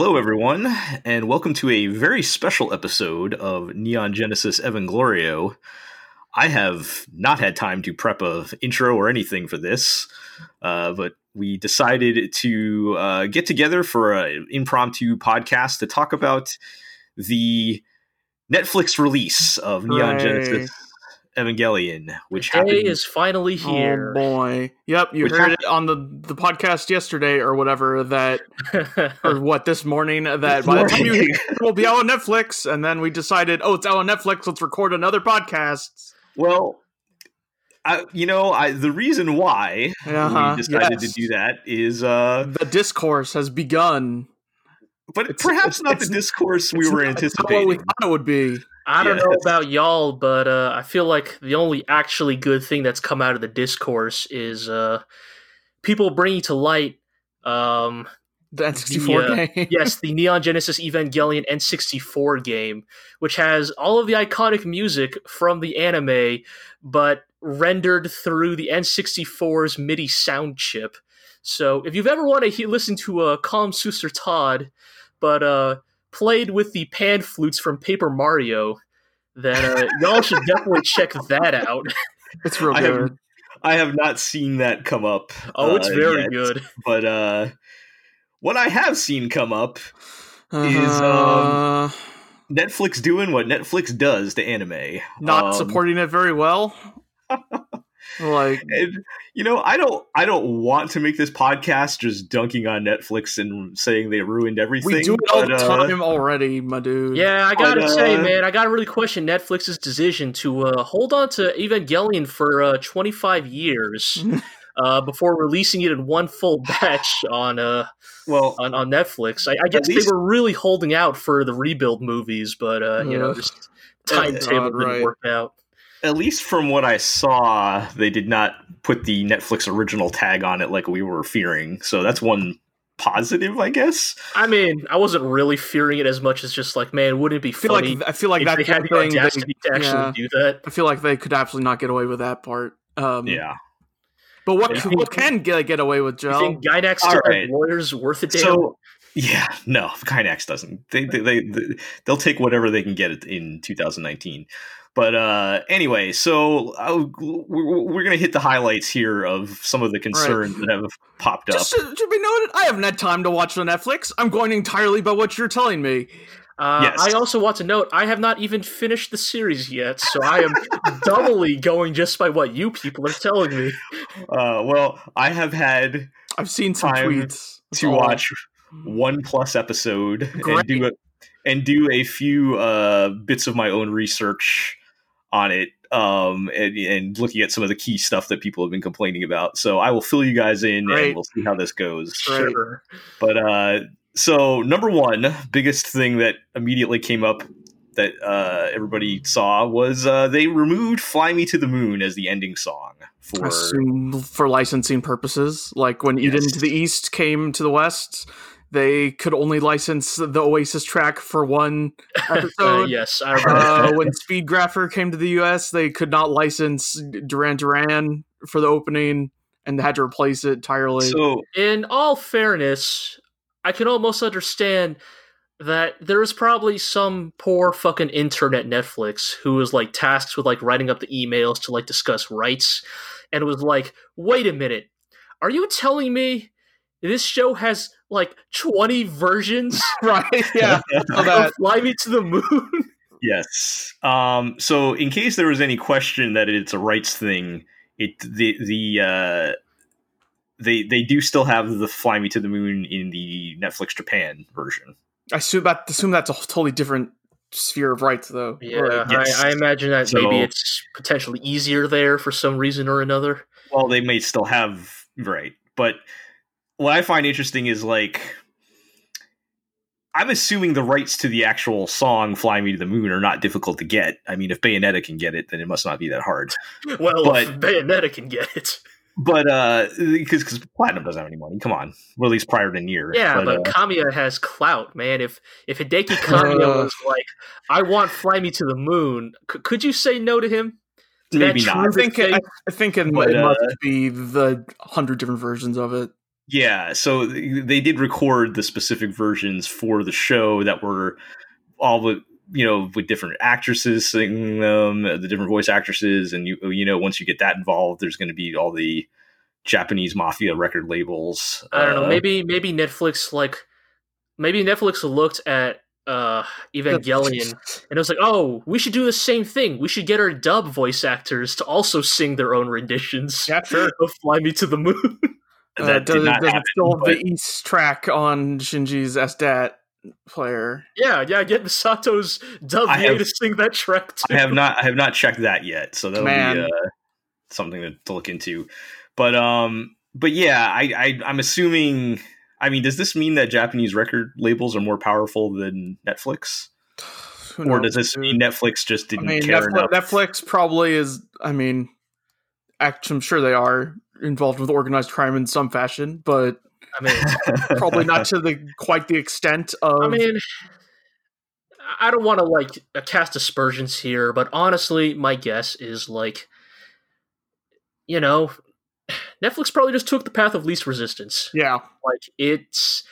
Hello, everyone, and welcome to a very special episode of Neon Genesis Evanglorio. I have not had time to prep a intro or anything for this, uh, but we decided to uh, get together for an impromptu podcast to talk about the Netflix release of Neon Hooray. Genesis Evangelion, which Day happened. is finally here. Oh boy. Yep, you Which heard hap- it on the the podcast yesterday or whatever that or what this morning that by the time you hear it will be out on Netflix and then we decided, "Oh, it's out on Netflix, let's record another podcast." Well, I, you know, I, the reason why Uh-huh, we decided yes. to do that is, uh, The discourse has begun. but It's- perhaps it's- not it's- the discourse we were not- it's not what we thought it would be. I don't Yeah, know about y'all, but uh, I feel like the only actually good thing that's come out of the discourse is uh, people bringing to light, um, The N64 The, uh, game. yes, the Neon Genesis Evangelion N64 game, which has all of the iconic music from the anime, but rendered through the N64's MIDI sound chip. So if you've ever wanted to he- listen to a uh, Komm, süsser Tod, but uh, played with the pan flutes from Paper Mario, then uh, y'all should definitely check that out. It's real I have- good. I have not seen that come up. Oh, it's uh, very yet, good. But uh, what I have seen come up, um, Uh, Netflix doing what Netflix does to anime. not Um, supporting it very well. like And you know, I don't, I don't want to make this podcast just dunking on Netflix and saying they ruined everything. we do it all but, the uh, time already, my dude. Yeah, I gotta But, say, uh, man, I gotta really question Netflix's decision to uh, hold on to Evangelion for uh, 25 years uh, before releasing it in one full batch on uh, well, on, on Netflix. I, I guess least- they were really holding out for the rebuild movies, but uh, you know, just timetable God, didn't right. work out. At least from what I saw, they did not put the Netflix original tag on it like we were fearing. So that's one positive, I guess. I mean, I wasn't really fearing it as much as just like, man, wouldn't it be I feel funny like I feel like that they had the thing. they- to actually yeah. do that? I feel like they could absolutely not get away with that part. Um, Yeah. But what Yeah. what can get get away with You Joe? think Gainax still All have right. lawyers worth a damn? So yeah, no, Gainax doesn't. They, they, they, they they'll take whatever they can get it in 2019. But uh, anyway, so uh, we're, we're going to hit the highlights here of some of the concerns that have popped up. Just to, to be noted, I haven't had time to watch on Netflix. I'm going entirely by what you're telling me. Uh, Yes. I also want to note I have not even finished the series yet, so I am doubly going just by what you people are telling me. Uh, well, I have had I've seen some tweets to all. watch one plus episode Great. and do a, and do a few uh, bits of my own research on it um, and, and looking at some of the key stuff that people have been complaining about. So I will fill you guys in Great. and we'll see how this goes. Sure. But uh, so number one, biggest thing that immediately came up that uh, everybody saw was uh, they removed "Fly Me to the Moon" as the ending song for. Assume for licensing purposes. Like when Eden Yes. to the East came to the West, they could only license the Oasis track for one Uh, episode. yes, I remember. uh, when Speedgrapher came to the U.S., they could not license Duran Duran for the opening, and they had to replace it entirely. So In all fairness, I can almost understand that there is probably some poor fucking intern at Netflix who was like tasked with like writing up the emails to like discuss rights, and was like, "Wait a minute, are you telling me this show has like twenty versions?" right? Yeah. Of Fly Me to the Moon. Yes. Um, so, in case there was any question that it's a rights thing, it the the uh, they they do still have the "Fly Me to the Moon" in the Netflix Japan version. I assume that assume that's a totally different sphere of rights, though. Yeah, Like, Yes. I, I imagine that So- maybe it's potentially easier there for some reason or another. Well, they may still have right, but what I find interesting is like. I'm assuming the rights to the actual song "Fly Me to the Moon" are not difficult to get. I mean, if Bayonetta can get it, then it must not be that hard. Well, But- if Bayonetta can get it. But uh, because because Platinum doesn't have any money. Come on, released prior to Nier. Yeah, but, uh, Kamiya has clout, man. If if Hideki Kamiya Uh. was like, "I want Fly Me to the Moon," c- could you say no to him? To maybe not. I think it. I think it, But, it uh, must be the hundred different versions of it. Yeah, so they did record the specific versions for the show that were all with you know with different actresses singing them, the different voice actresses, and you you know once you get that involved, there's going to be all the Japanese mafia record labels. I don't know. Uh, Maybe maybe Netflix like maybe Netflix looked at uh Evangelion and it was like, oh, we should do the same thing. We should get our dub voice actors to also sing their own renditions Yeah, sure. of "Fly Me to the Moon." Uh, that does, did not does happen. it but- the East track on Shinji's SDAT player? yeah, yeah, get Misato's dub I VA have- to sing that track too. I have not I have not checked that yet, so that'll Man. be uh, something to, to look into. But um, but yeah, I, I I'm assuming. I mean, does this mean that Japanese record labels are more powerful than Netflix, Who or knows, does this mean Netflix just didn't mean, care Netflix, enough? Netflix probably is. I mean, act, I'm sure they are involved with organized crime in some fashion, but I mean, probably not to the quite the extent of. I mean, I don't want to like uh, cast aspersions here, but honestly, my guess is like, you know, Netflix probably just took the path of least resistance. yeah, Like, it's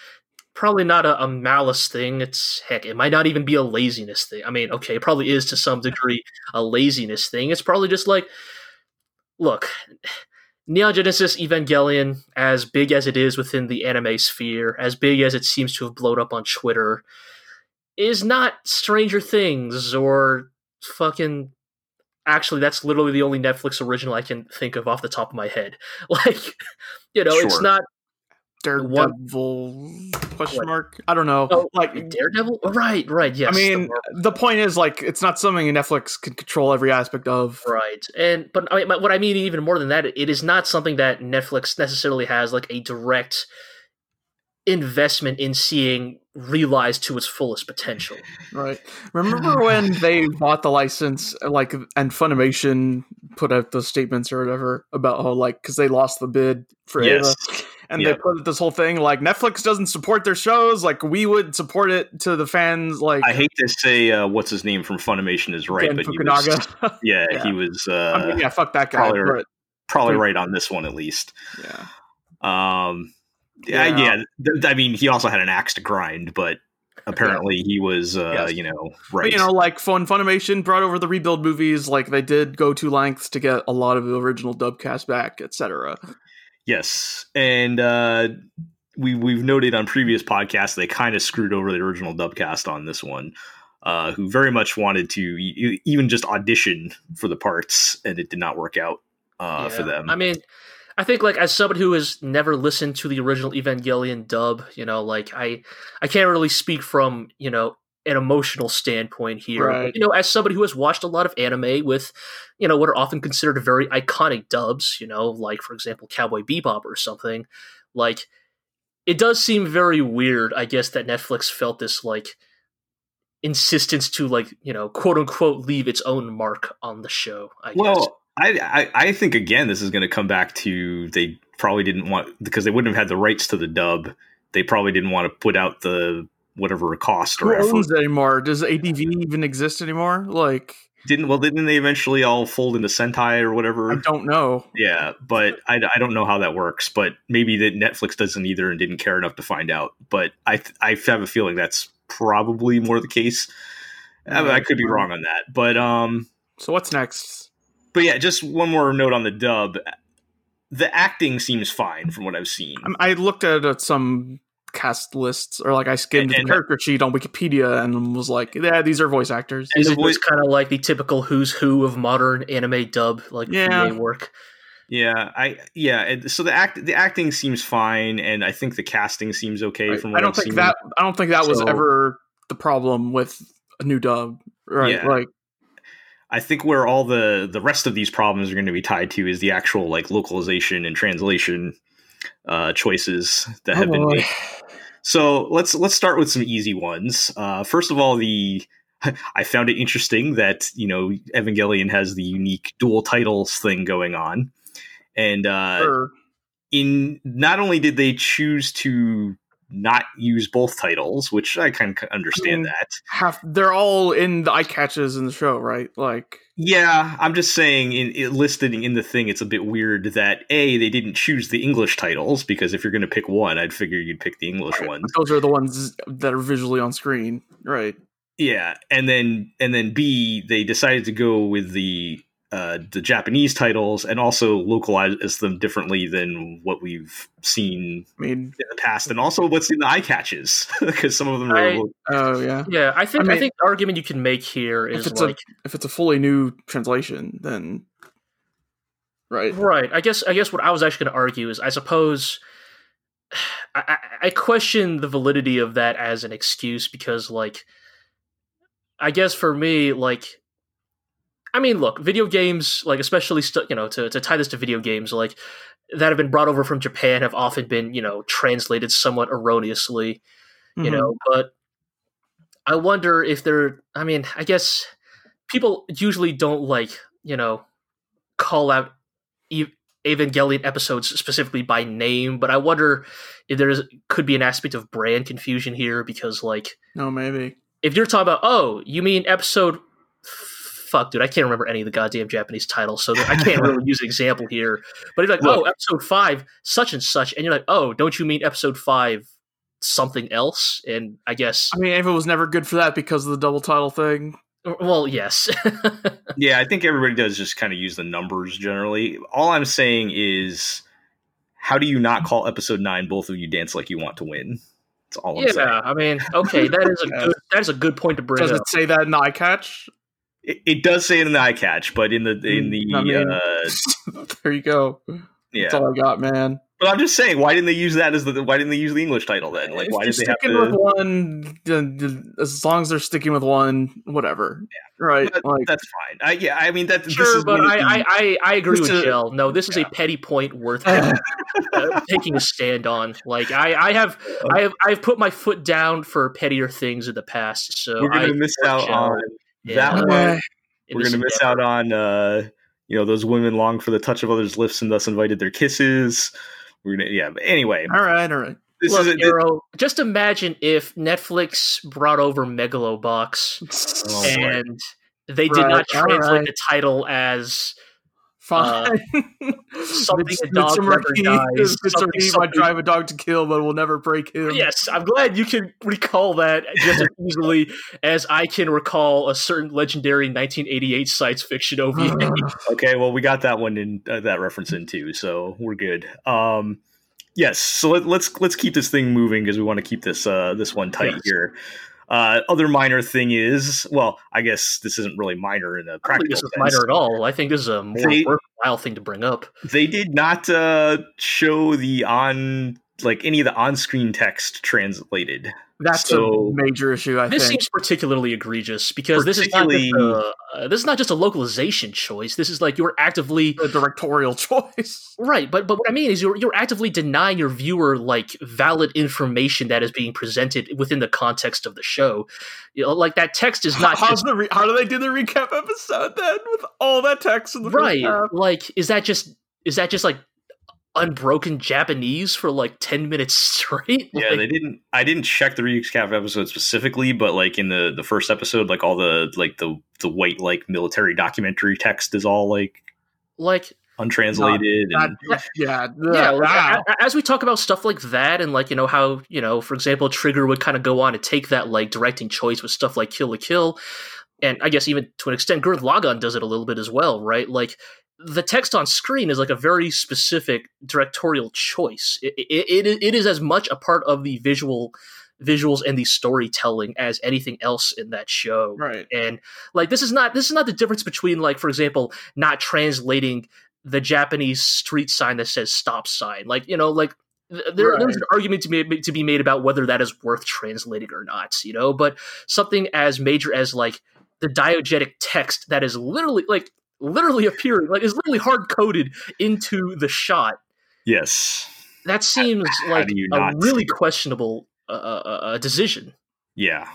probably not a, a malice thing. It's heck, it might not even be a laziness thing. I mean, okay, it probably is to some degree a laziness thing. It's probably just like, look. Neon Genesis Evangelion, as big as it is within the anime sphere, as big as it seems to have blown up on Twitter, is not Stranger Things or fucking. Actually, that's literally the only Netflix original I can think of off the top of my head. Like, you know, it's not Daredevil question What? mark. I don't know. Oh, like, Daredevil. Right, right. Yes. I mean, Marvel- the point is like it's not something Netflix can control every aspect of. right, and but I mean, what I mean even more than that, it is not something that Netflix necessarily has like a direct investment in seeing realized to its fullest potential. Right. Remember when they bought the license, like, and Funimation put out those statements or whatever about how, like, because they lost the bid for yes, Ava, and Yeah. they put this whole thing like Netflix doesn't support their shows, like we would support it to the fans, like I hate to say uh, what's his name from Funimation is right, Ken but he was, yeah, Yeah. he was uh, I mean, yeah, fuck that guy. probably- But, probably right on this one at least. yeah. Um, yeah, Yeah. th- I mean, he also had an axe to grind, but apparently he was, uh, Yes. you know, But, right. you know, like Fun Funimation brought over the rebuild movies, like they did go to lengths to get a lot of the original dub cast back, etc. yes, and uh, we we've noted on previous podcasts they kind of screwed over the original dubcast on this one. Uh, who very much wanted to e- even just audition for the parts, and it did not work out uh, for them. I mean, I think like as somebody who has never listened to the original Evangelion dub, you know, like I I can't really speak from, you know, an emotional standpoint here. Right. You know, as somebody who has watched a lot of anime with, you know, what are often considered very iconic dubs, you know, like for example Cowboy Bebop or something, like it does seem very weird, I guess, that Netflix felt this like insistence to like, you know, quote unquote leave its own mark on the show, I guess. Well, I, I I think again this is going to come back to they probably didn't want because they wouldn't have had the rights to the dub. They probably didn't want to put out the whatever it cost Who or effort. owns it anymore? Does ADV even exist anymore? Like, Didn't well didn't they eventually all fold into Sentai or whatever? I don't know. Yeah, but I, I don't know how that works. But maybe that Netflix doesn't either and didn't care enough to find out. But I th- I have a feeling that's probably more the case. I, I could be wrong on that, but um, So what's next? but yeah, just one more note on the dub. The acting seems fine from what I've seen. I'm- looked at some cast lists, or like I skimmed And- the character sheet on Wikipedia and was like, yeah, these are voice actors. And Is the it voice- kind of like the typical who's who of modern anime dub, like Yeah. Work? Yeah, I yeah. So the act the acting seems fine, and I think the casting seems okay Right. from what I don't I've think seen. that I don't think that was ever the problem with a new dub. Right. Yeah. Like I think where all the the rest of these problems are going to be tied to is the actual like localization and translation uh, choices that have oh been boy. made. So let's let's start with some easy ones. Uh, first of all, the I found it interesting that you know Evangelion has the unique dual titles thing going on, and uh, Sure. in not only did they choose to not use both titles, which I kind of understand mean, that. Half they're all in the eye catches in the show, right? Like Yeah, I'm just saying, in, in listed in the thing, it's a bit weird that a they didn't choose the English titles because if you're going to pick one, I'd figure you'd pick the English right, ones. those are the ones that are visually on screen, right? Yeah, and then and then B they decided to go with the uh, the Japanese titles and also localize them differently than what we've seen I mean, in the past, and also what's in the eye catches because some of them are. I- oh yeah. Yeah, I think I, I think the argument you can make here If it's like a if it's a fully new translation, then right. Right. I guess. I guess what I was actually going to argue is, I suppose, I, I, I question the validity of that as an excuse because, like, I guess for me, like, I mean, look, video games, like, especially, stu- you know, to to tie this to video games, like, that have been brought over from Japan have often been, you know, translated somewhat erroneously, you Mhm. know, but I wonder if they're. I mean, I guess people usually don't like, you know, call out e- Evangelion episodes specifically by name, but I wonder if there could be an aspect of brand confusion here because, like, No, maybe. if you're talking about, oh, you mean episode. Fuck, dude, I can't remember any of the goddamn Japanese titles, so I can't really use an example here. But if you're like, oh, episode five, such and such, and you're like, oh, don't you mean episode five, something else? And I guess, I mean, if it was never good for that because of the double title thing, well, yes. Yeah, I think everybody does just kind of use the numbers generally. All I'm saying is, how do you not call episode nine? Both of you dance like you want to win. That's all I'm saying. yeah, I mean, okay, that is a good that is a good point to bring up. does up. it say that in the eye catch? It, it does say it in the eye catch, but in the in the I mean- uh, there you go. yeah. That's all I got, man. But I'm just saying, why didn't they use that as the? Why didn't they use the English title then? Like, if why you're did they have to? with one? then- then As long as they're sticking with one, whatever. Right? That- like, that's fine. I, yeah, I mean that. this Sure, is but I, the- I, I, I agree with to- Jill. No, this is Yeah. a petty point worth uh, taking a stand on. Like I, I have, I have, I have put my foot down for pettier things in the past. So we're gonna I, miss out Jill on in, that one. We're gonna miss out on uh, you know those women long for the touch of others' lips and thus invited their kisses. We're gonna yeah. But anyway, all right, all right. this Look, is a, Arrow, just imagine if Netflix brought over Megalobox Oh, and they did Right, not translate right. the title as Fine. something Mits- a dog Mitsurugi- never dies, Mitsurugi something- might something- drive a dog to kill, but will never break him. Yes, I'm glad you can recall that just as easily as I can recall a certain legendary 1988 science fiction OVA. okay. Well, we got that one in uh, that reference in too, so we're good. Um, yes. So let, let's let's keep this thing moving because we want to keep this uh this one tight Yes. here. Uh, other minor thing is, well, I guess this isn't really minor in a I don't think practical this is sense. minor at all. I think this is a more They- worthwhile thing to bring up. They did not uh, show the on like any of the on-screen text translated. That's So- a major issue, I This think. seems particularly egregious because this is not just Particularly- a, uh, this is not just a localization choice. This is like you're actively a directorial choice. right, but but what I mean is you're you're actively denying your viewer like valid information that is being presented within the context of the show. You know, like that text is not How's just the re- how do they do the recap episode then with all that text in the right. half? Like is that just is that just like unbroken Japanese for like ten minutes straight? Yeah, Like- they didn't. I didn't check the recap episode specifically, but like in the the first episode, like all the like the the white like military documentary text is all like like untranslated. Not- and, yeah, yeah, wow. a- a- as we talk about stuff like that, and like you know how you know, for example, Trigger would kind of go on to take that like directing choice with stuff like Kill la Kill, and I guess even to an extent, Gurren Lagann does it a little bit as well, right? Like the text on screen is like a very specific directorial choice. It, it, it, it is as much a part of the visual visuals and the storytelling as anything else in that show right. and like this is not this is not the difference between like for example not translating the japanese street sign that says stop sign like you know like there, Right. there's an argument to be to be made about whether that is worth translating or not you know but something as major as like the diegetic text that is literally like literally appearing like is literally hard coded into the shot yes, that seems How like you a really questionable uh, uh, uh, decision yeah.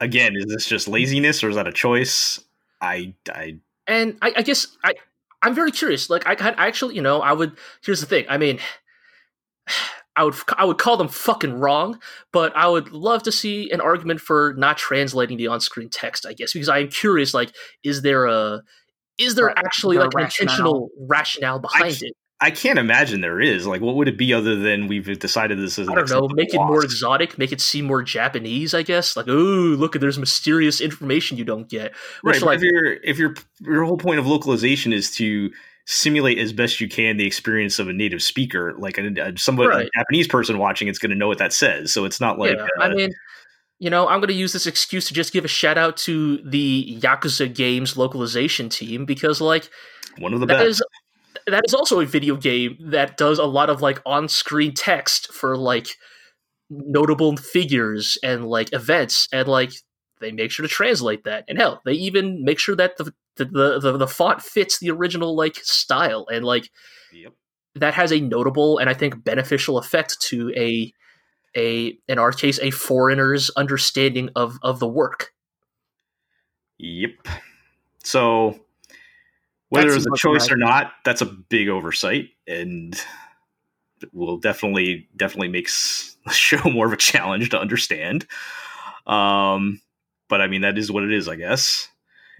Again, is this just laziness or is that a choice? I I and I, I guess I I'm very curious. Like I, I actually, you know, I would. Here's the thing. I mean, I would I would call them fucking wrong, but I would love to see an argument for not translating the on-screen text. I guess because I am curious, like, is there a is there actually like an intentional rationale behind it? I can't imagine there is. Like, what would it be other than we've decided this is? I don't know. Make it more exotic. Make it seem more Japanese. I guess. Like, ooh, look there's mysterious information you don't get. right. Which, but like, if your if your your whole point of localization is to simulate as best you can the experience of a native speaker, like a, a somebody Right. a Japanese person watching, it's going to know what that says. So it's not like yeah, uh, I mean, you know, I'm going to use this excuse to just give a shout out to the Yakuza games localization team because, like, one of the that best. is that is also a video game that does a lot of like on-screen text for like notable figures and like events and like they make sure to translate that and hell they even make sure that the the the, the, the font fits the original like style and like Yep. that has a notable and i think beneficial effect to a a in our case a foreigner's understanding of of the work Yep. So whether That's it's a choice or not, that's a big oversight, and will definitely definitely makes the show more of a challenge to understand. Um, but I mean that is what it is, I guess.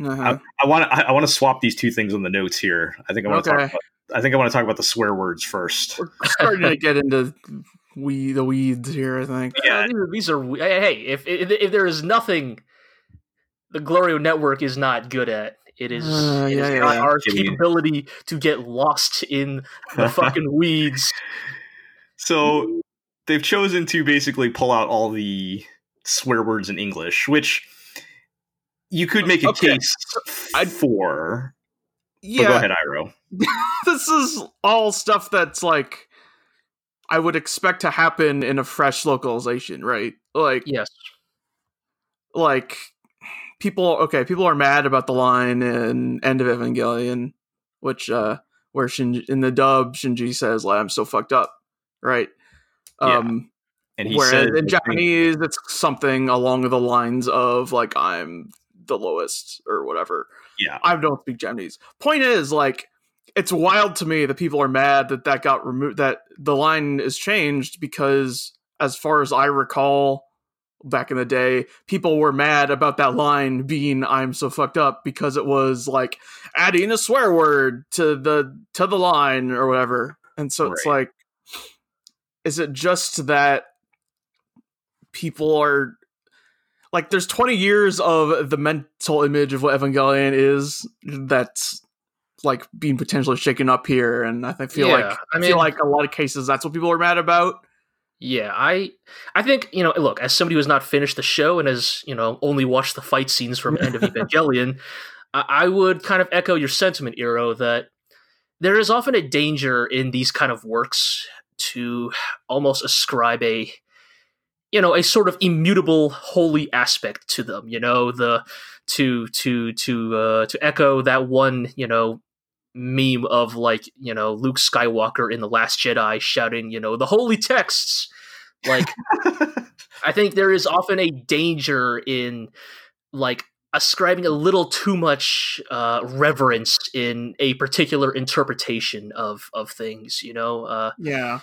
Uh-huh. I want to I, want to swap these two things on the notes here. I think I want to Okay. talk. About, I think I want to talk about the swear words first. We're starting to get into we the weeds here. I think. Yeah. Uh, these are, these are hey, hey if, if if there is nothing the Glorio network is not good at it is, Uh, it is yeah, yeah, not yeah. our Kidding. capability to get lost in the fucking weeds So they've chosen to basically pull out all the swear words in English, which you could make a Okay, case I'd, for. But Yeah, go ahead, Iro. this is all stuff that's like I would expect to happen in a fresh localization, right? Like, yes like people. Okay, people are mad about the line in End of Evangelion, which uh, where Shinji in the dub Shinji says, "Like I'm so fucked up," right? Yeah. Um, And he Whereas in Japanese, it's something along the lines of like I'm the lowest or whatever. Yeah. I don't speak Japanese. Point is, like, it's wild to me that people are mad that that got removed. That the line is changed because, as far as I recall, back in the day, people were mad about that line being "I'm so fucked up" because it was like adding a swear word to the to the line or whatever. And so it's like, is it just that people are like there's 20 years of the mental image of what Evangelion is that's like being potentially shaken up here and I feel Yeah, like I mean- feel like a lot of cases that's what people are mad about. yeah i i think you know look as somebody who has not finished the show and has you know only watched the fight scenes from end of evangelion I, I would kind of echo your sentiment Iro, that there is often a danger in these kind of works to almost ascribe a you know a sort of immutable holy aspect to them you know the to to to uh to echo that one you know meme of like you know luke skywalker in the last jedi shouting you know the holy texts like i think there is often a danger in like ascribing a little too much uh reverence in a particular interpretation of of things you know uh Yeah.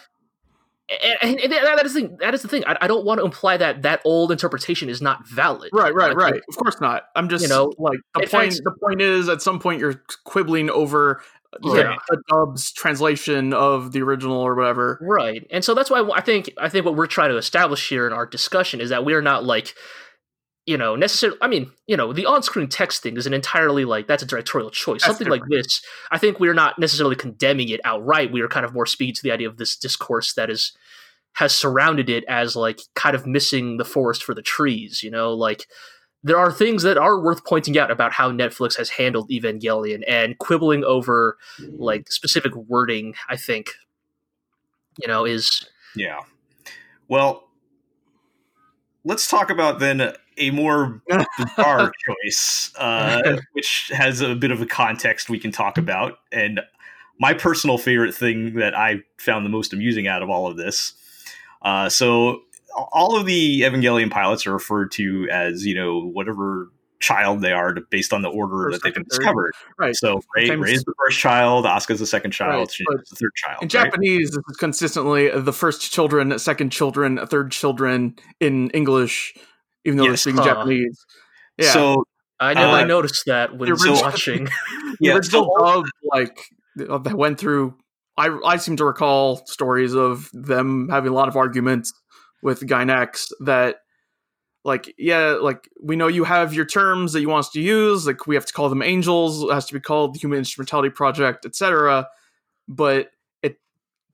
And, and that is the thing. That is the thing. I, I don't want to imply that that old interpretation is not valid. Right, right, right. Of course not. I'm just You know, like the point fact- the point is at some point you're quibbling over Yeah. the dub's translation of the original or whatever. Right, and so that's why I think I think what we're trying to establish here in our discussion is that we are not like, you know, necessarily. I mean, you know, the on-screen text thing is an entirely like that's a directorial choice. That's Something like this, I think we are not necessarily condemning it outright. We are kind of more speaking to the idea of this discourse that is has surrounded it as like kind of missing the forest for the trees. You know, like there are things that are worth pointing out about how Netflix has handled Evangelion and quibbling over like specific wording. I think, you know, is Yeah. Well, let's talk about then a more bizarre choice, uh, which has a bit of a context we can talk about. And my personal favorite thing that I found the most amusing out of all of this. Uh, so all of the Evangelion pilots are referred to as, you know, whatever child they are to, based on the order First, that they've been third. discovered. Right. So Rei, Rei's the first child, Asuka's the second child, Right, Shinji's the third child. In right? Japanese, this is consistently the first children, second children, third children in English, even though they're speaking Huh. Japanese. Yeah. So I know I Uh, noticed that when the original- watching. the yeah, original so- dub, like that went through. I I seem to recall stories of them having a lot of arguments with Gainax that, like, yeah, like we know you have your terms that you want us to use. Like we have to call them angels. It has to be called the Human Instrumentality Project, etc. But it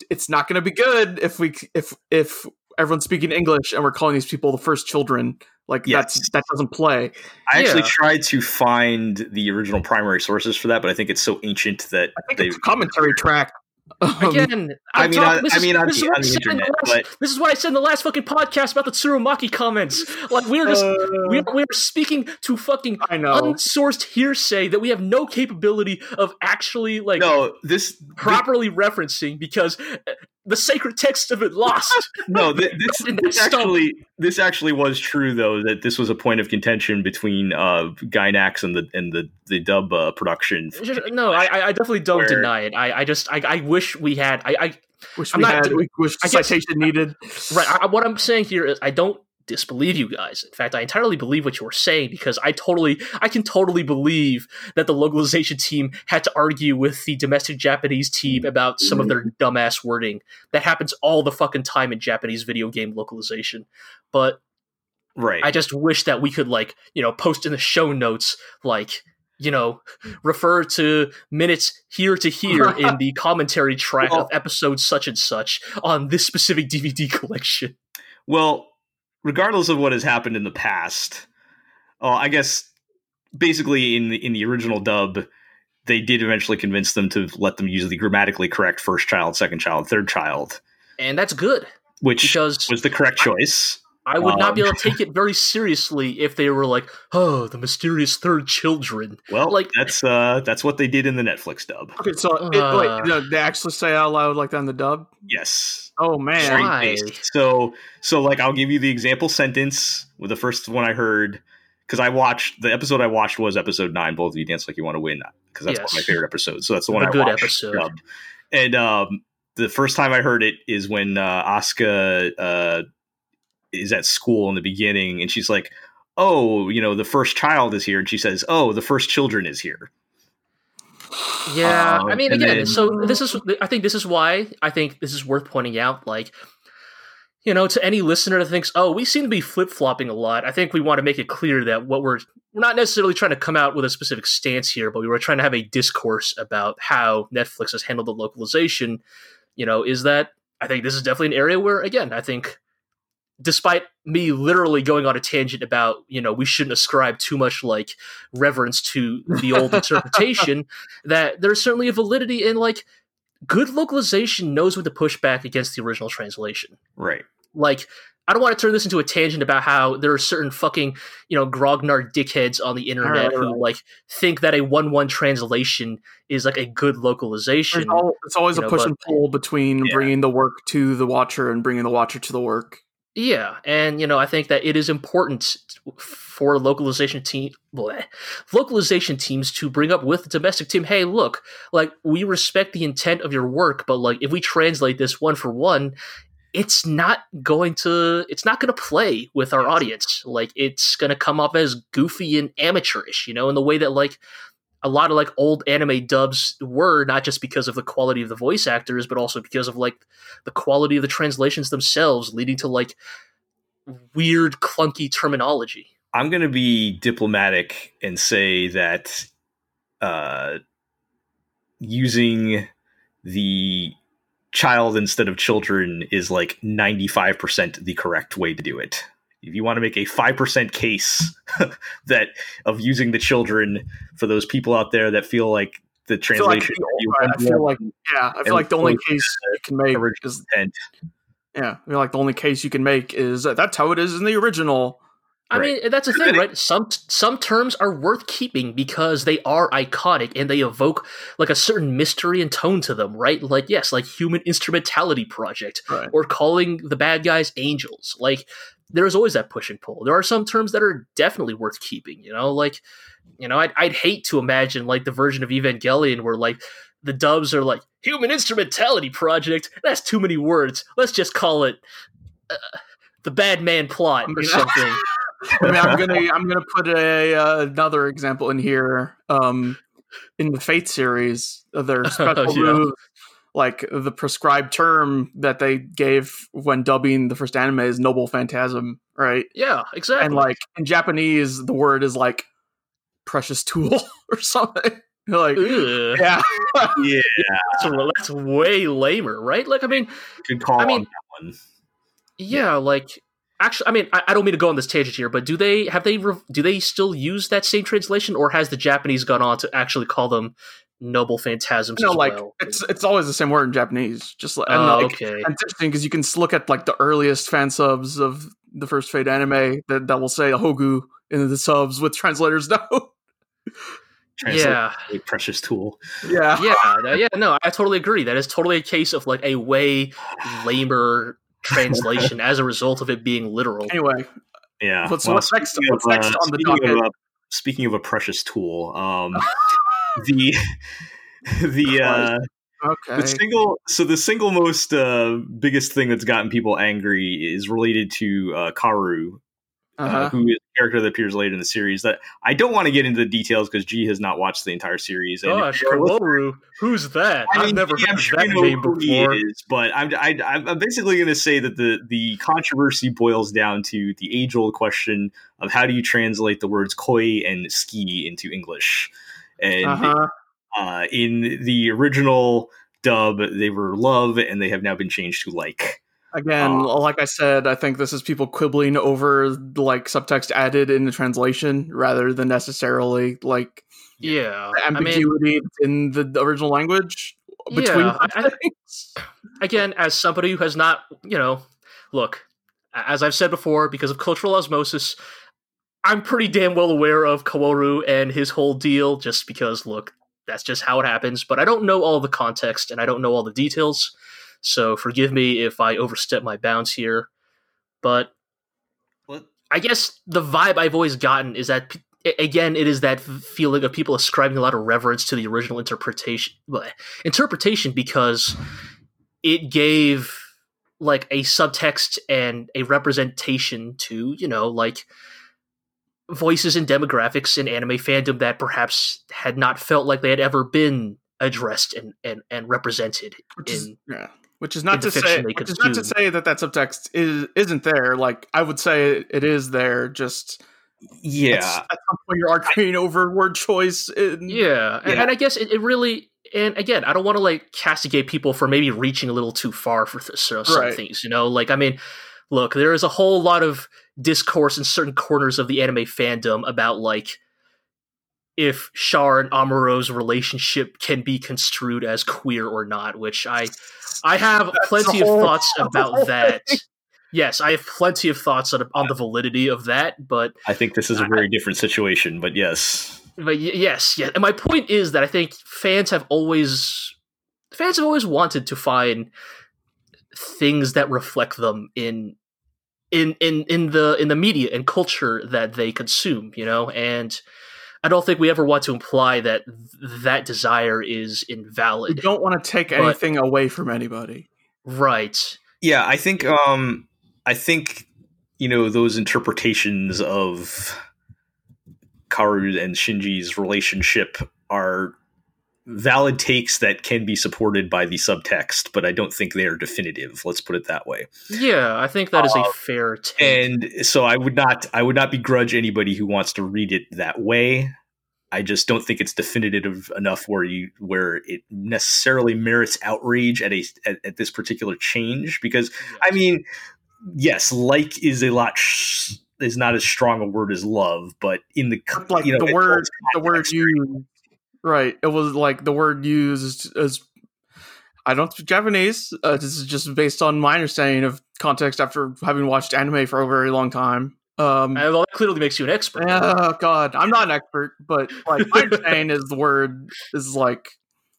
it's not going to be good if we if if everyone's speaking English and we're calling these people the first children. Like Yes. that's that doesn't play. I actually tried to find the original primary sources for that, but I think it's so ancient that I think they. it's a commentary track. Um, Again, I I'm mean, talking- on- this I is- mean, on this is the- what on I the said in internet, last- but- this is what I said in the last fucking podcast about the Tsurumaki comments. Like we're just uh, we're, we're speaking to fucking I know. unsourced hearsay that we have no capability of actually like no, this properly referencing because uh, the sacred text of it lost. no, th- this, this actually this actually was true though that this was a point of contention between uh, Gainax and the and the the dub uh, production. no, I, I- I definitely don't Where- deny it. I, I just I, I wish we had I, I Wish I'm we not- had. We wish I guess- citation needed. Right. I, what I'm saying here is I don't disbelieve you guys. In fact, I entirely believe what you were saying because I totally, I can totally believe that the localization team had to argue with the domestic Japanese team about some of their dumbass wording. That happens all the fucking time in Japanese video game localization. But Right. I just wish that we could like, you know, post in the show notes like you know, refer to minutes here to here in the commentary track Well- of episode such and such on this specific DVD collection. Well, regardless of what has happened in the past, oh, I guess basically in the, in the original dub, they did eventually convince them to let them use the grammatically correct first child, second child, third child, And that's good which because was the correct choice. I would not be Um, able to take it very seriously if they were like, "Oh, the mysterious third children." Well, Like- that's uh that's what they did in the Netflix dub. Okay, so it, Uh. wait, no, they actually say out loud like that in the dub. Yes. Oh man, Straight Why? faced. So so like I'll give you the example sentence with the first one I heard because I watched the episode I watched was episode nine. Both of you dance like you want to win because that's one of my favorite episodes. So that's the one A I good watched. episode. dubbed. And um, the first time I heard it is when uh, Asuka uh, is at school in the beginning, and she's like, "Oh, you know, the first child is here," and she says, "Oh, the first children is here." Yeah, Um, I mean, again, then- so this is, I think this is why I think this is worth pointing out. Like, you know, to any listener that thinks, "Oh, we seem to be flip flopping a lot," I think we want to make it clear that what we're we're not necessarily trying to come out with a specific stance here, but we were trying to have a discourse about how Netflix has handled the localization. You know, is that I think this is definitely an area where, again, I think despite me literally going on a tangent about you know we shouldn't ascribe too much like reverence to the old interpretation that there's certainly a validity in like good localization knows when to push back against the original translation Right. like I don't want to turn this into a tangent about how there are certain fucking, you know, grognard dickheads on the internet Right, who right. like think that a one-one translation is like a good localization. al- it's always a know, push but- and pull between Yeah. bringing the work to the watcher and bringing the watcher to the work. Yeah, and you know, I think that it is important for localization team bleh, localization teams to bring up with the domestic team, hey, look, like we respect the intent of your work, but like if we translate this one for one, it's not going to it's not going to play with our audience. Like it's going to come off as goofy and amateurish, you know, in the way that like a lot of like old anime dubs were not just because of the quality of the voice actors but also because of like the quality of the translations themselves leading to like weird clunky terminology I'm going to be diplomatic and say that uh, using the child instead of children is like 95% the correct way to do it. If you want to make a 5% case that of using the children for those people out there that feel like the I feel like, translation the- I feel like yeah, I feel like the only case you can make is intent. yeah, I feel like the only case you can make is that that's how it is in the original. I Right. mean, that's the thing, right? Some some terms are worth keeping because they are iconic and they evoke like a certain mystery and tone to them, right? Like yes, like human instrumentality project Right. or calling the bad guys angels. Like there is always that push and pull. There are some terms that are definitely worth keeping. You know, like you know, I'd, I'd hate to imagine like the version of Evangelion where like the dubs are like human instrumentality project. That's too many words. Let's just call it uh, the bad man plot or something. I mean, I'm gonna I'm gonna put a uh, another example in here. Um, in the Fate series, their special Yeah. move, like the prescribed term that they gave when dubbing the first anime is noble phantasm, right? Yeah, exactly. And like in Japanese, the word is like precious tool or something. like, Ugh, yeah, Yeah, that's, that's way lamer, right? Like, I mean, good call I mean- on that one. yeah, like actually, I mean, I, I don't mean to go on this tangent here, but do they have they re- do they still use that same translation, or has the Japanese gone on to actually call them noble phantasms? no, as like well? it's it's always the same word in Japanese. Just like, and, Oh, like okay. and it's interesting because you can look at like the earliest fan subs of the first Fate anime that, that will say Hogu in the subs with translators note. Translate Yeah, a precious tool. yeah. yeah, yeah. No, I totally agree. That is totally a case of like a way lamer translation as a result of it being literal. Anyway, Yeah. What's- Well, what's next- speaking what's of, next uh, on the speaking docket? Of, uh, speaking of a precious tool, um, the the uh, okay. the single so the single most uh, biggest thing that's gotten people angry is related to uh, Kaworu, uh, Uh-huh. who is a character that appears later in the series. That I don't want to get into the details because G has not watched the entire series. And Gosh, you're who's that? I I've mean, never yeah, heard sure that you know name before. is, but I'm I, I'm I'm basically going to say that the the controversy boils down to the age old question of how do you translate the words koi and suki into English, and Uh-huh. uh, in the original dub they were love and they have now been changed to like. Again, uh, like I said, I think this is people quibbling over like subtext added in the translation rather than necessarily like Yeah, the I mean, ambiguity in the original language between Yeah, I- I- again, as somebody who has not, you know, look, as I've said before, because of cultural osmosis, I'm pretty damn well aware of Kaworu and his whole deal, just because, look, that's just how it happens. But I don't know all the context and I don't know all the details, so forgive me if I overstep my bounds here. But What? I guess the vibe I've always gotten is that. Again, it is that feeling of people ascribing a lot of reverence to the original interpretation. Interpretation because it gave like a subtext and a representation to you know like voices and demographics in anime fandom that perhaps had not felt like they had ever been addressed and and, and represented Which is, in yeah. Which is not to say, they which is not to say that that subtext is isn't there. Like I would say it is there. Just Yeah, at, at some point you're arguing over word choice. In, yeah, And, Yeah. and i guess it, it really and again i don't want to like castigate people for maybe reaching a little too far for th- so, some Right. things you know like i mean look there is a whole lot of discourse in certain corners of the anime fandom about like if Char and Amuro's relationship can be construed as queer or not, which I I have That's plenty of thoughts about that. thing. Yes, I have plenty of thoughts on, on the validity of that, but I think this is a very different situation, but yes, but y- yes, yeah. And my point is that I think fans have always fans have always wanted to find things that reflect them in in in in the in the media and culture that they consume, you know, and I don't think we ever want to imply that th- that desire is invalid. we don't want to take But- anything away from anybody. Right. yeah. I think um, I think you know those interpretations of Kaworu and Shinji's relationship are valid takes that can be supported by the subtext, but I don't think they are definitive. Let's put it that way. Yeah, I think that is a Uh, fair take. And so I would not I would not begrudge anybody who wants to read it that way. I just don't think it's definitive enough where you where it necessarily merits outrage at a at, at this particular change because I mean, yes, like is a lot sh- is not as strong a word as love, but in the like you know, the word the word used right it was like the word used as i don't speak japanese uh, this is just based on my understanding of context after having watched anime for a very long time um well, that clearly makes you an expert. oh god i'm not an expert but like my understanding is the word is like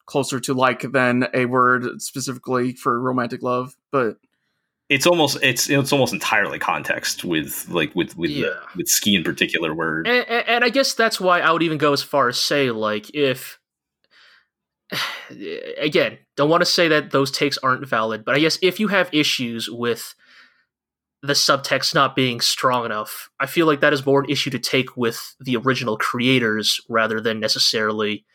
closer to like than a word specifically for romantic love but it's almost it's it's almost entirely context with like with with Yeah. with suki in particular where and, and, and I guess that's why I would even go as far as say like if again don't want to say that those takes aren't valid, but I guess if you have issues with the subtext not being strong enough, I feel like that is more an issue to take with the original creators rather than necessarily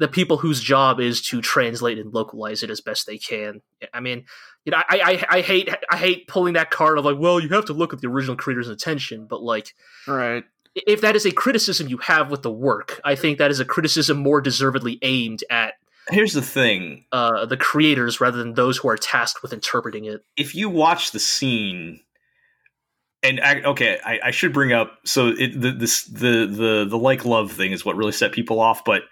the people whose job is to translate and localize it as best they can. I mean, you know, I, I I hate I hate pulling that card of like, well, you have to look at the original creator's intention, but like Right. if that is a criticism you have with the work, I think that is a criticism more deservedly aimed at here's the thing uh, the creators rather than those who are tasked with interpreting it. if you watch the scene and I, okay I, I should bring up so it, the this the the the like love thing is what really set people off but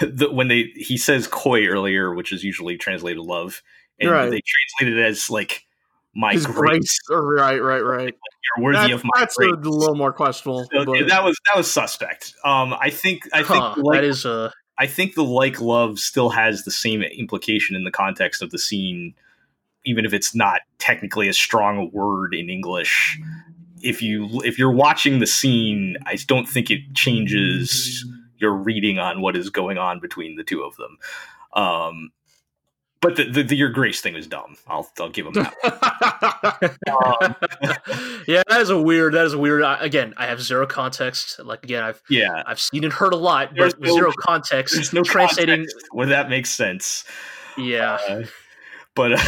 the, when they he says koi earlier which is usually translated love and Right. they translate it as like my His grace grace. Right, right, right. you're worthy That- of my that's grace a little more questionable. So, that was that was suspect um i think i think like, that is a. I think the like love still has the same implication in the context of the scene, even if it's not technically a strong a word in English. If you if you're watching the scene, I don't think it changes your reading on what is going on between the two of them. Um, but the, the, the your grace thing is dumb. I'll I'll give him that. Um, yeah, that is a weird. That is a weird. I, again, I have zero context. Like again, I've yeah, I've seen and heard a lot, There's but no- zero context. there's no translating. context where that makes sense. Yeah, Uh, but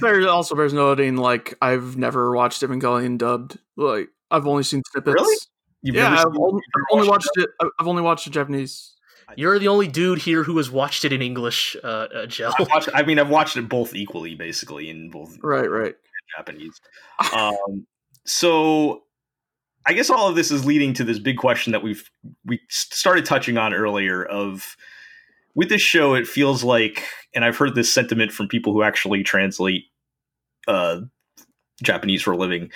there also bears noting, like I've never watched Evangelion dubbed. Like I've only seen snippets. Really? You've yeah, never I've seen- only, you've never I've only watched watched it. I've only watched the Japanese. you're the only dude here who has watched it in English. Uh, uh Gel. I've watched, I mean, I've watched it both equally, basically, in both Right, right. Japanese. Um, so, I guess all of this is leading to this big question that we've we started touching on earlier. Of with this show, it feels like, and I've heard this sentiment from people who actually translate uh, Japanese for a living.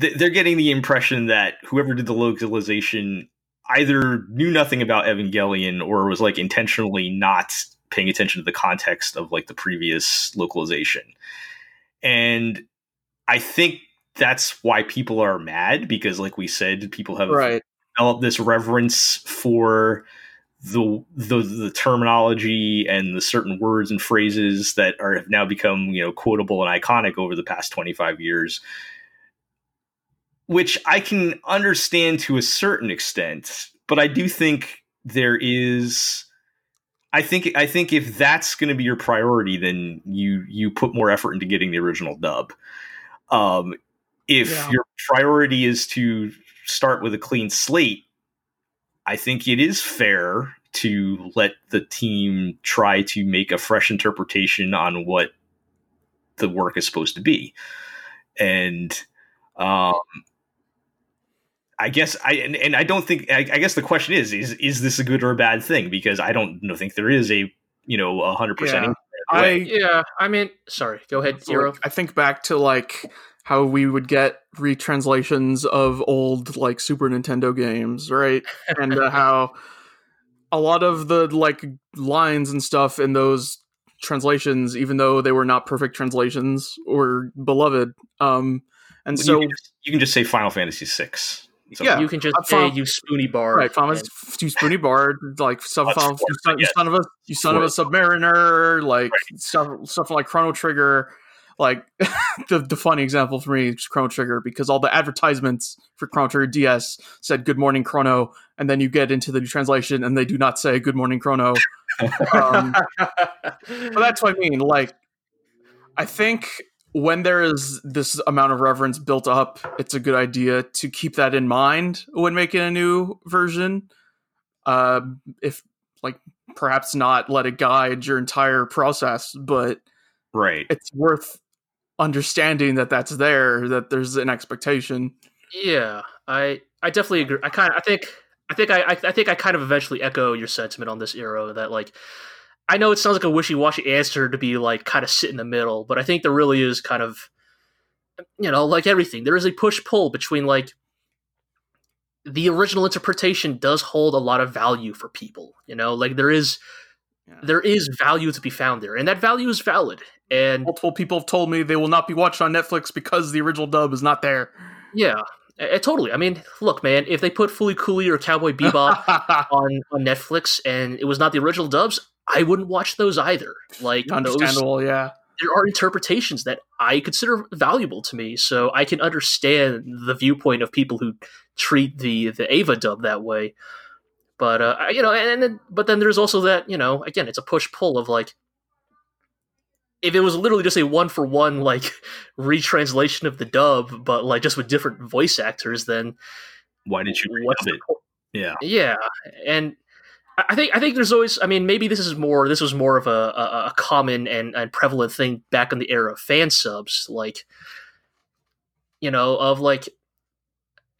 Th- They're getting the impression that whoever did the localization either knew nothing about Evangelion or was like intentionally not paying attention to the context of like the previous localization. And I think that's why people are mad because like we said people have Right. developed this reverence for the, the the terminology and the certain words and phrases that are have now become you know quotable and iconic over the past 25 years which I can understand to a certain extent but I do think there is I think I think if that's going to be your priority then you you put more effort into getting the original dub um if Yeah. your priority is to start with a clean slate I think it is fair to let the team try to make a fresh interpretation on what the work is supposed to be. And um, I guess I and, and I don't think I, I guess the question is is is this a good or a bad thing? Because I don't know, think there is a you know a hundred percent. I yeah, I mean, sorry. Go ahead, Zero. like, I think back to like how we would get retranslations of old like Super Nintendo games, right? and uh, how a lot of the like lines and stuff in those translations, even though they were not perfect translations, were beloved. Um, and so you, can just, you can just say Final Fantasy six. So- Yeah. you can just I say found- you spoony bar. Right, Thomas, and- you spoony bard, like stuff, That's you, fourth, son, you yes. son of a, you son of a submariner, like stuff, stuff like Chrono Trigger. Like the the funny example for me is Chrono Trigger because all the advertisements for Chrono Trigger DS said "Good morning Chrono," and then you get into the translation and they do not say "Good morning Chrono." um, but that's what I mean. Like, I think when there is this amount of reverence built up, it's a good idea to keep that in mind when making a new version. Uh, if like perhaps not let it guide your entire process, but right. it's worth understanding that that's there, that there's an expectation. Yeah, I I definitely agree. I kind of I think I think I, I I think I kind of eventually echo your sentiment on this era that like I know it sounds like a wishy washy answer to be like kind of sit in the middle, but I think there really is kind of you know like everything there is a push pull between like the original interpretation does hold a lot of value for people. You know, like there is Yeah. there is value to be found there, and that value is valid. And Multiple people have told me they will not be watched on Netflix because the original dub is not there. yeah, totally. I mean, look, man, if they put Fooly Cooly or Cowboy Bebop on on Netflix and it was not the original dubs, I wouldn't watch those either. Like those, Understandable, yeah. there are interpretations that I consider valuable to me, so I can understand the viewpoint of people who treat the the Eva dub that way. But uh, you know, and then but then there's also that you know, again, it's a push pull of like. If it was literally just a one for one like retranslation of the dub, but like just with different voice actors, then Why did you what's redub the it? po- Yeah. yeah, and I think I think there's always. I mean, maybe this is more. This was more of a, a, a common and, and prevalent thing back in the era of fan subs, like you know, of like.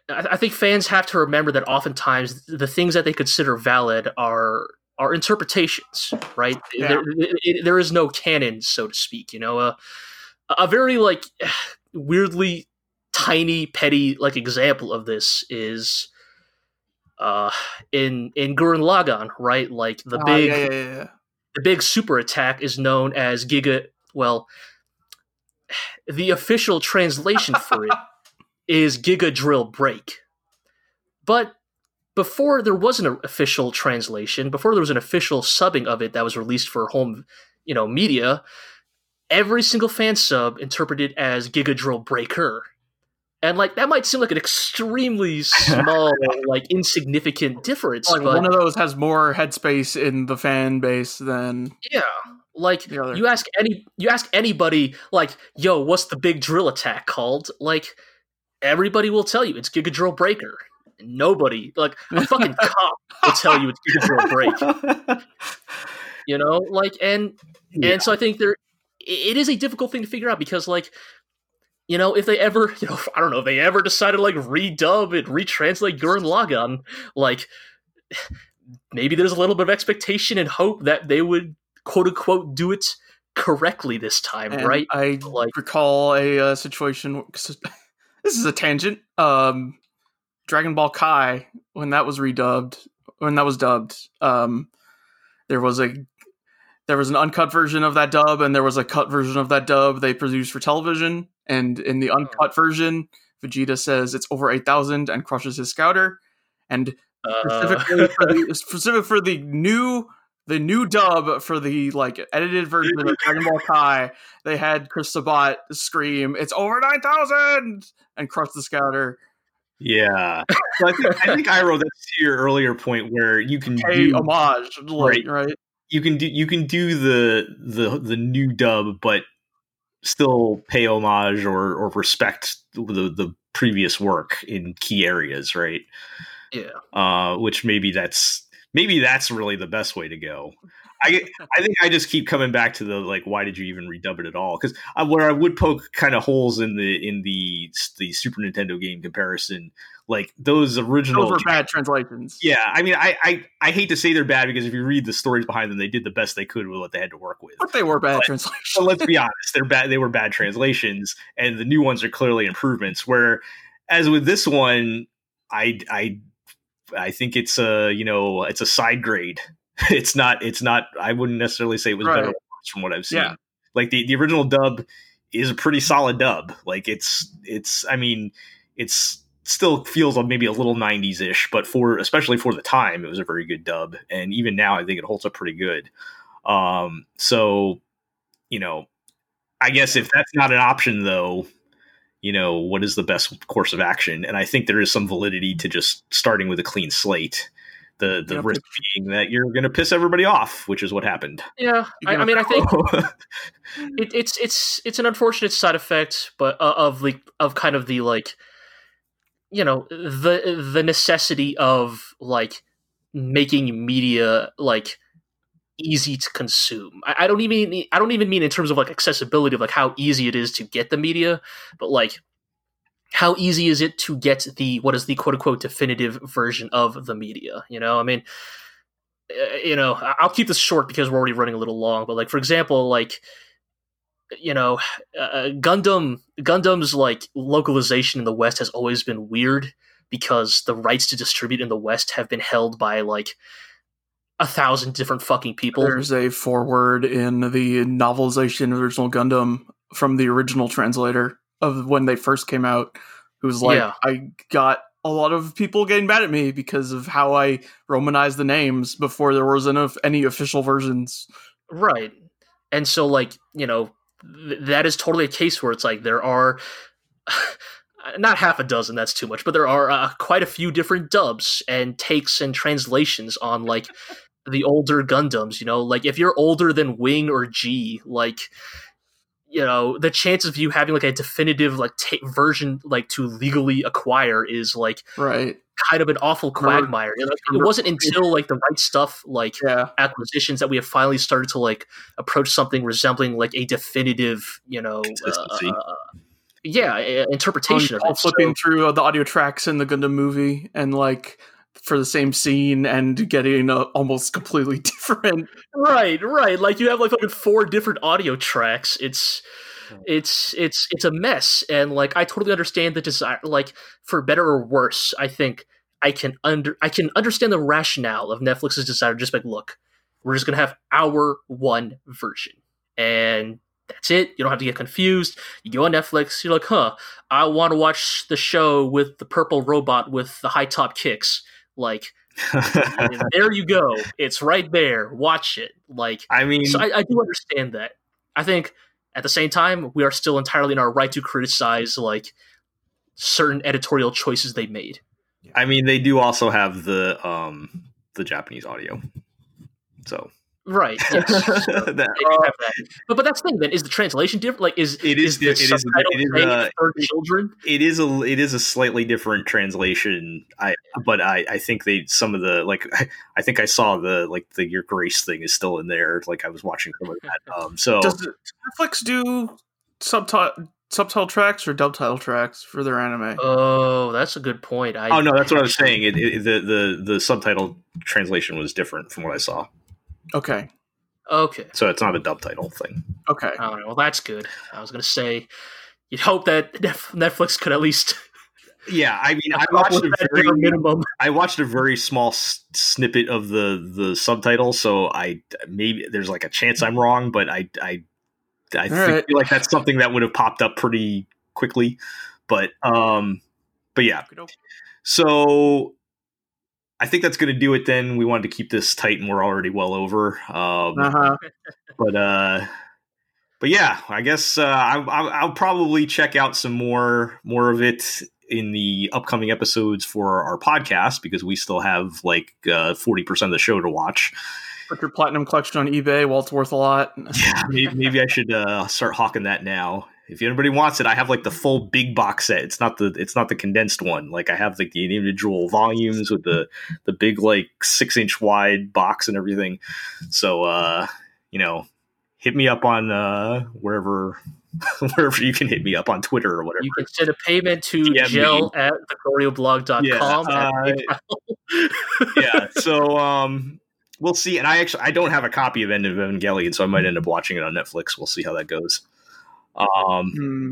I I think fans have to remember that oftentimes the things that they consider valid are are interpretations, right? Yeah. There, it- there is no canon, so to speak. You know, a a very like weirdly tiny, petty like example of this is uh in in Gurren Lagann, right? Like the Ah, big yeah, yeah, yeah, yeah. the big super attack is known as Giga well the official translation for it is Giga Drill Break. But before there was an official translation, before there was an official subbing of it that was released for home, you know, media, every single fan sub interpreted as Giga Drill Breaker. And like that might seem like an extremely small, like insignificant difference, Like but one of those has more headspace in the fan base than yeah, like the other. you ask any you ask anybody like yo what's the big drill attack called? Like everybody will tell you it's giga drill breaker. Nobody like a fucking cop will tell you it's giga drill break. You know? Like and Yeah. and so i think there it is a difficult thing to figure out because like you know if they ever you know i don't know if they ever decided to like redub and retranslate gurren lagann like maybe there's a little bit of expectation and hope that they would quote unquote do it correctly this time And right I Like- recall a uh, situation. This is a tangent. Um, Dragon Ball Kai when that was redubbed, when that was dubbed, um, there was a there was an uncut version of that dub, and there was a cut version of that dub they produced for television. And in the uncut version, Vegeta says it's over eight thousand and crushes his scouter. And Uh, specifically for the specific for the new the new dub for the like edited version of Dragon Ball Kai, they had Chris Sabat scream, "It's over nine thousand and crush the scouter. Yeah. So I think I think Iro, that's to your earlier point where you can Pay do homage, like, right? you can do you can do the the the new dub, but still pay homage or or respect the the previous work in key areas, right? yeah Uh, which maybe that's maybe that's really the best way to go. I I think I just keep coming back to the like, why did you even redub it at all? Because where I would poke kind of holes in the in the the Super Nintendo game comparison, like those original Those were bad translations. yeah, I mean, I, I I hate to say they're bad because if you read the stories behind them, they did the best they could with what they had to work with. But they were bad But- translations. So let's be honest, they're bad. They were bad translations, and the new ones are clearly improvements. Where, as with this one, I I I think it's a you know it's a side grade. It's not it's not. I wouldn't necessarily say it was Right. better from what I've seen. Yeah. Like the the original dub is a pretty solid dub. Like it's it's. I mean, it's still feels like maybe a little 90s ish, but for especially for the time, it was a very good dub. And even now, I think it holds up pretty good. Um, so, you know, I guess if that's not an option, though, you know, what is the best course of action? And I think there is some validity to just starting with a clean slate. The the risk being that you're going to piss everybody off, which is what happened. yeah I, I mean i think it, it's it's it's an unfortunate side effect but uh, of the of kind of the like you know the the necessity of like making media like easy to consume. I, I don't even i don't even mean in terms of like accessibility of like how easy it is to get the media but like how easy is it to get the what is the quote unquote definitive version of the media you know? I mean uh, you know i'll keep this short because we're already running a little long but like for example like you know uh, gundam gundam's like localization in the west has always been weird because the rights to distribute in the west have been held by like a thousand different fucking people. There's a foreword in the novelization of original Gundam from the original translator of when they first came out, who's like, Yeah. I got a lot of people getting mad at me because of how I romanized the names before there was enough any official versions. Right. And so, like, you know, th- that is totally a case where it's like there are not half a dozen, that's too much, but there are uh, quite a few different dubs and takes and translations on, like, the older Gundams, you know? Like, if you're older than Wing or G, like, you know, the chance of you having, like, a definitive, like, ta- version, like, to legally acquire is, like, Right. Kind of an awful quagmire. You know, it wasn't until, like, the right stuff, like, Yeah. acquisitions that we have finally started to like approach something resembling like a definitive, you know, Consistency. uh, yeah, uh, interpretation I'm of it. flipping So- through uh, the audio tracks in the Gundam movie and like for the same scene and getting uh, almost completely different. right, right. Like you have like fucking four different audio tracks. It's it's it's it's a mess, and like I totally understand the desire. Like for better or worse, I think I can under I can understand the rationale of Netflix's desire. Just like, look, we're just gonna have our one version, and that's it. You don't have to get confused. You go on Netflix, you're like, huh, I want to watch the show with the purple robot with the high top kicks. Like, there you go. It's right there. Watch it. Like, I mean, so I, I do understand that. I think at the same time, we are still entirely in our right to criticize like certain editorial choices they made. I mean, they do also have the um the Japanese audio. So Right. Yes. So that, they do have that. But but that's the thing. Then is the translation different? Like, is It is the di- it is- subtitle it is, saying uh, it's for children? it is a it is a slightly different translation. I but I I think they some of the like I, I think I saw the like the your grace thing is still in there. Like I was watching some of that. Um. So Does it- Netflix do subtitle subtitle tracks or dub title tracks for their anime? Oh, that's a good point. I, oh no, that's what I was saying. It, it the the the subtitle translation was different from what I saw. Okay, Okay. So it's not a dub title thing. okay. I. Well, that's good. I was gonna say, you'd hope that Netflix could at least Yeah, I mean, I watched a very minimum. I watched a very small s- snippet of the the subtitle, so I maybe there's like a chance I'm wrong, but I I I think, right. feel like that's something that would have popped up pretty quickly. But um, but yeah, so I think that's going to do it. Then we wanted to keep this tight, and we're already well over. Um, Uh huh. but uh but yeah i guess uh I, i'll probably check out some more more of it in the upcoming episodes for our podcast because we still have like uh 40% of the show to watch Put your platinum collection on eBay. Well, it's worth a lot. yeah maybe, maybe i should uh start hawking that now if anybody wants it i have like the full big box set. It's not the it's not the condensed one. Like i have like the individual volumes with the the big like six inch wide box and everything. So uh you know hit me up on uh wherever wherever you can hit me up on twitter or whatever. You can send a payment to me. gel at theglorioblog.com. Yeah, uh, yeah so um we'll see. And i actually i don't have a copy of end of evangelion so i might end up watching it on netflix. We'll see how that goes um Hmm.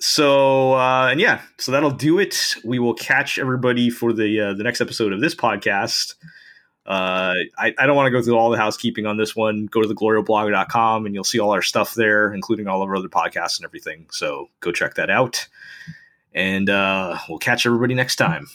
so uh and yeah so that'll do it. We will catch everybody for the uh, the next episode of this podcast. Uh i, I don't want to go through all the housekeeping on this one. Go to the glorioblog.com and you'll see all our stuff there including all of our other podcasts and everything. So go check that out. And uh we'll catch everybody next time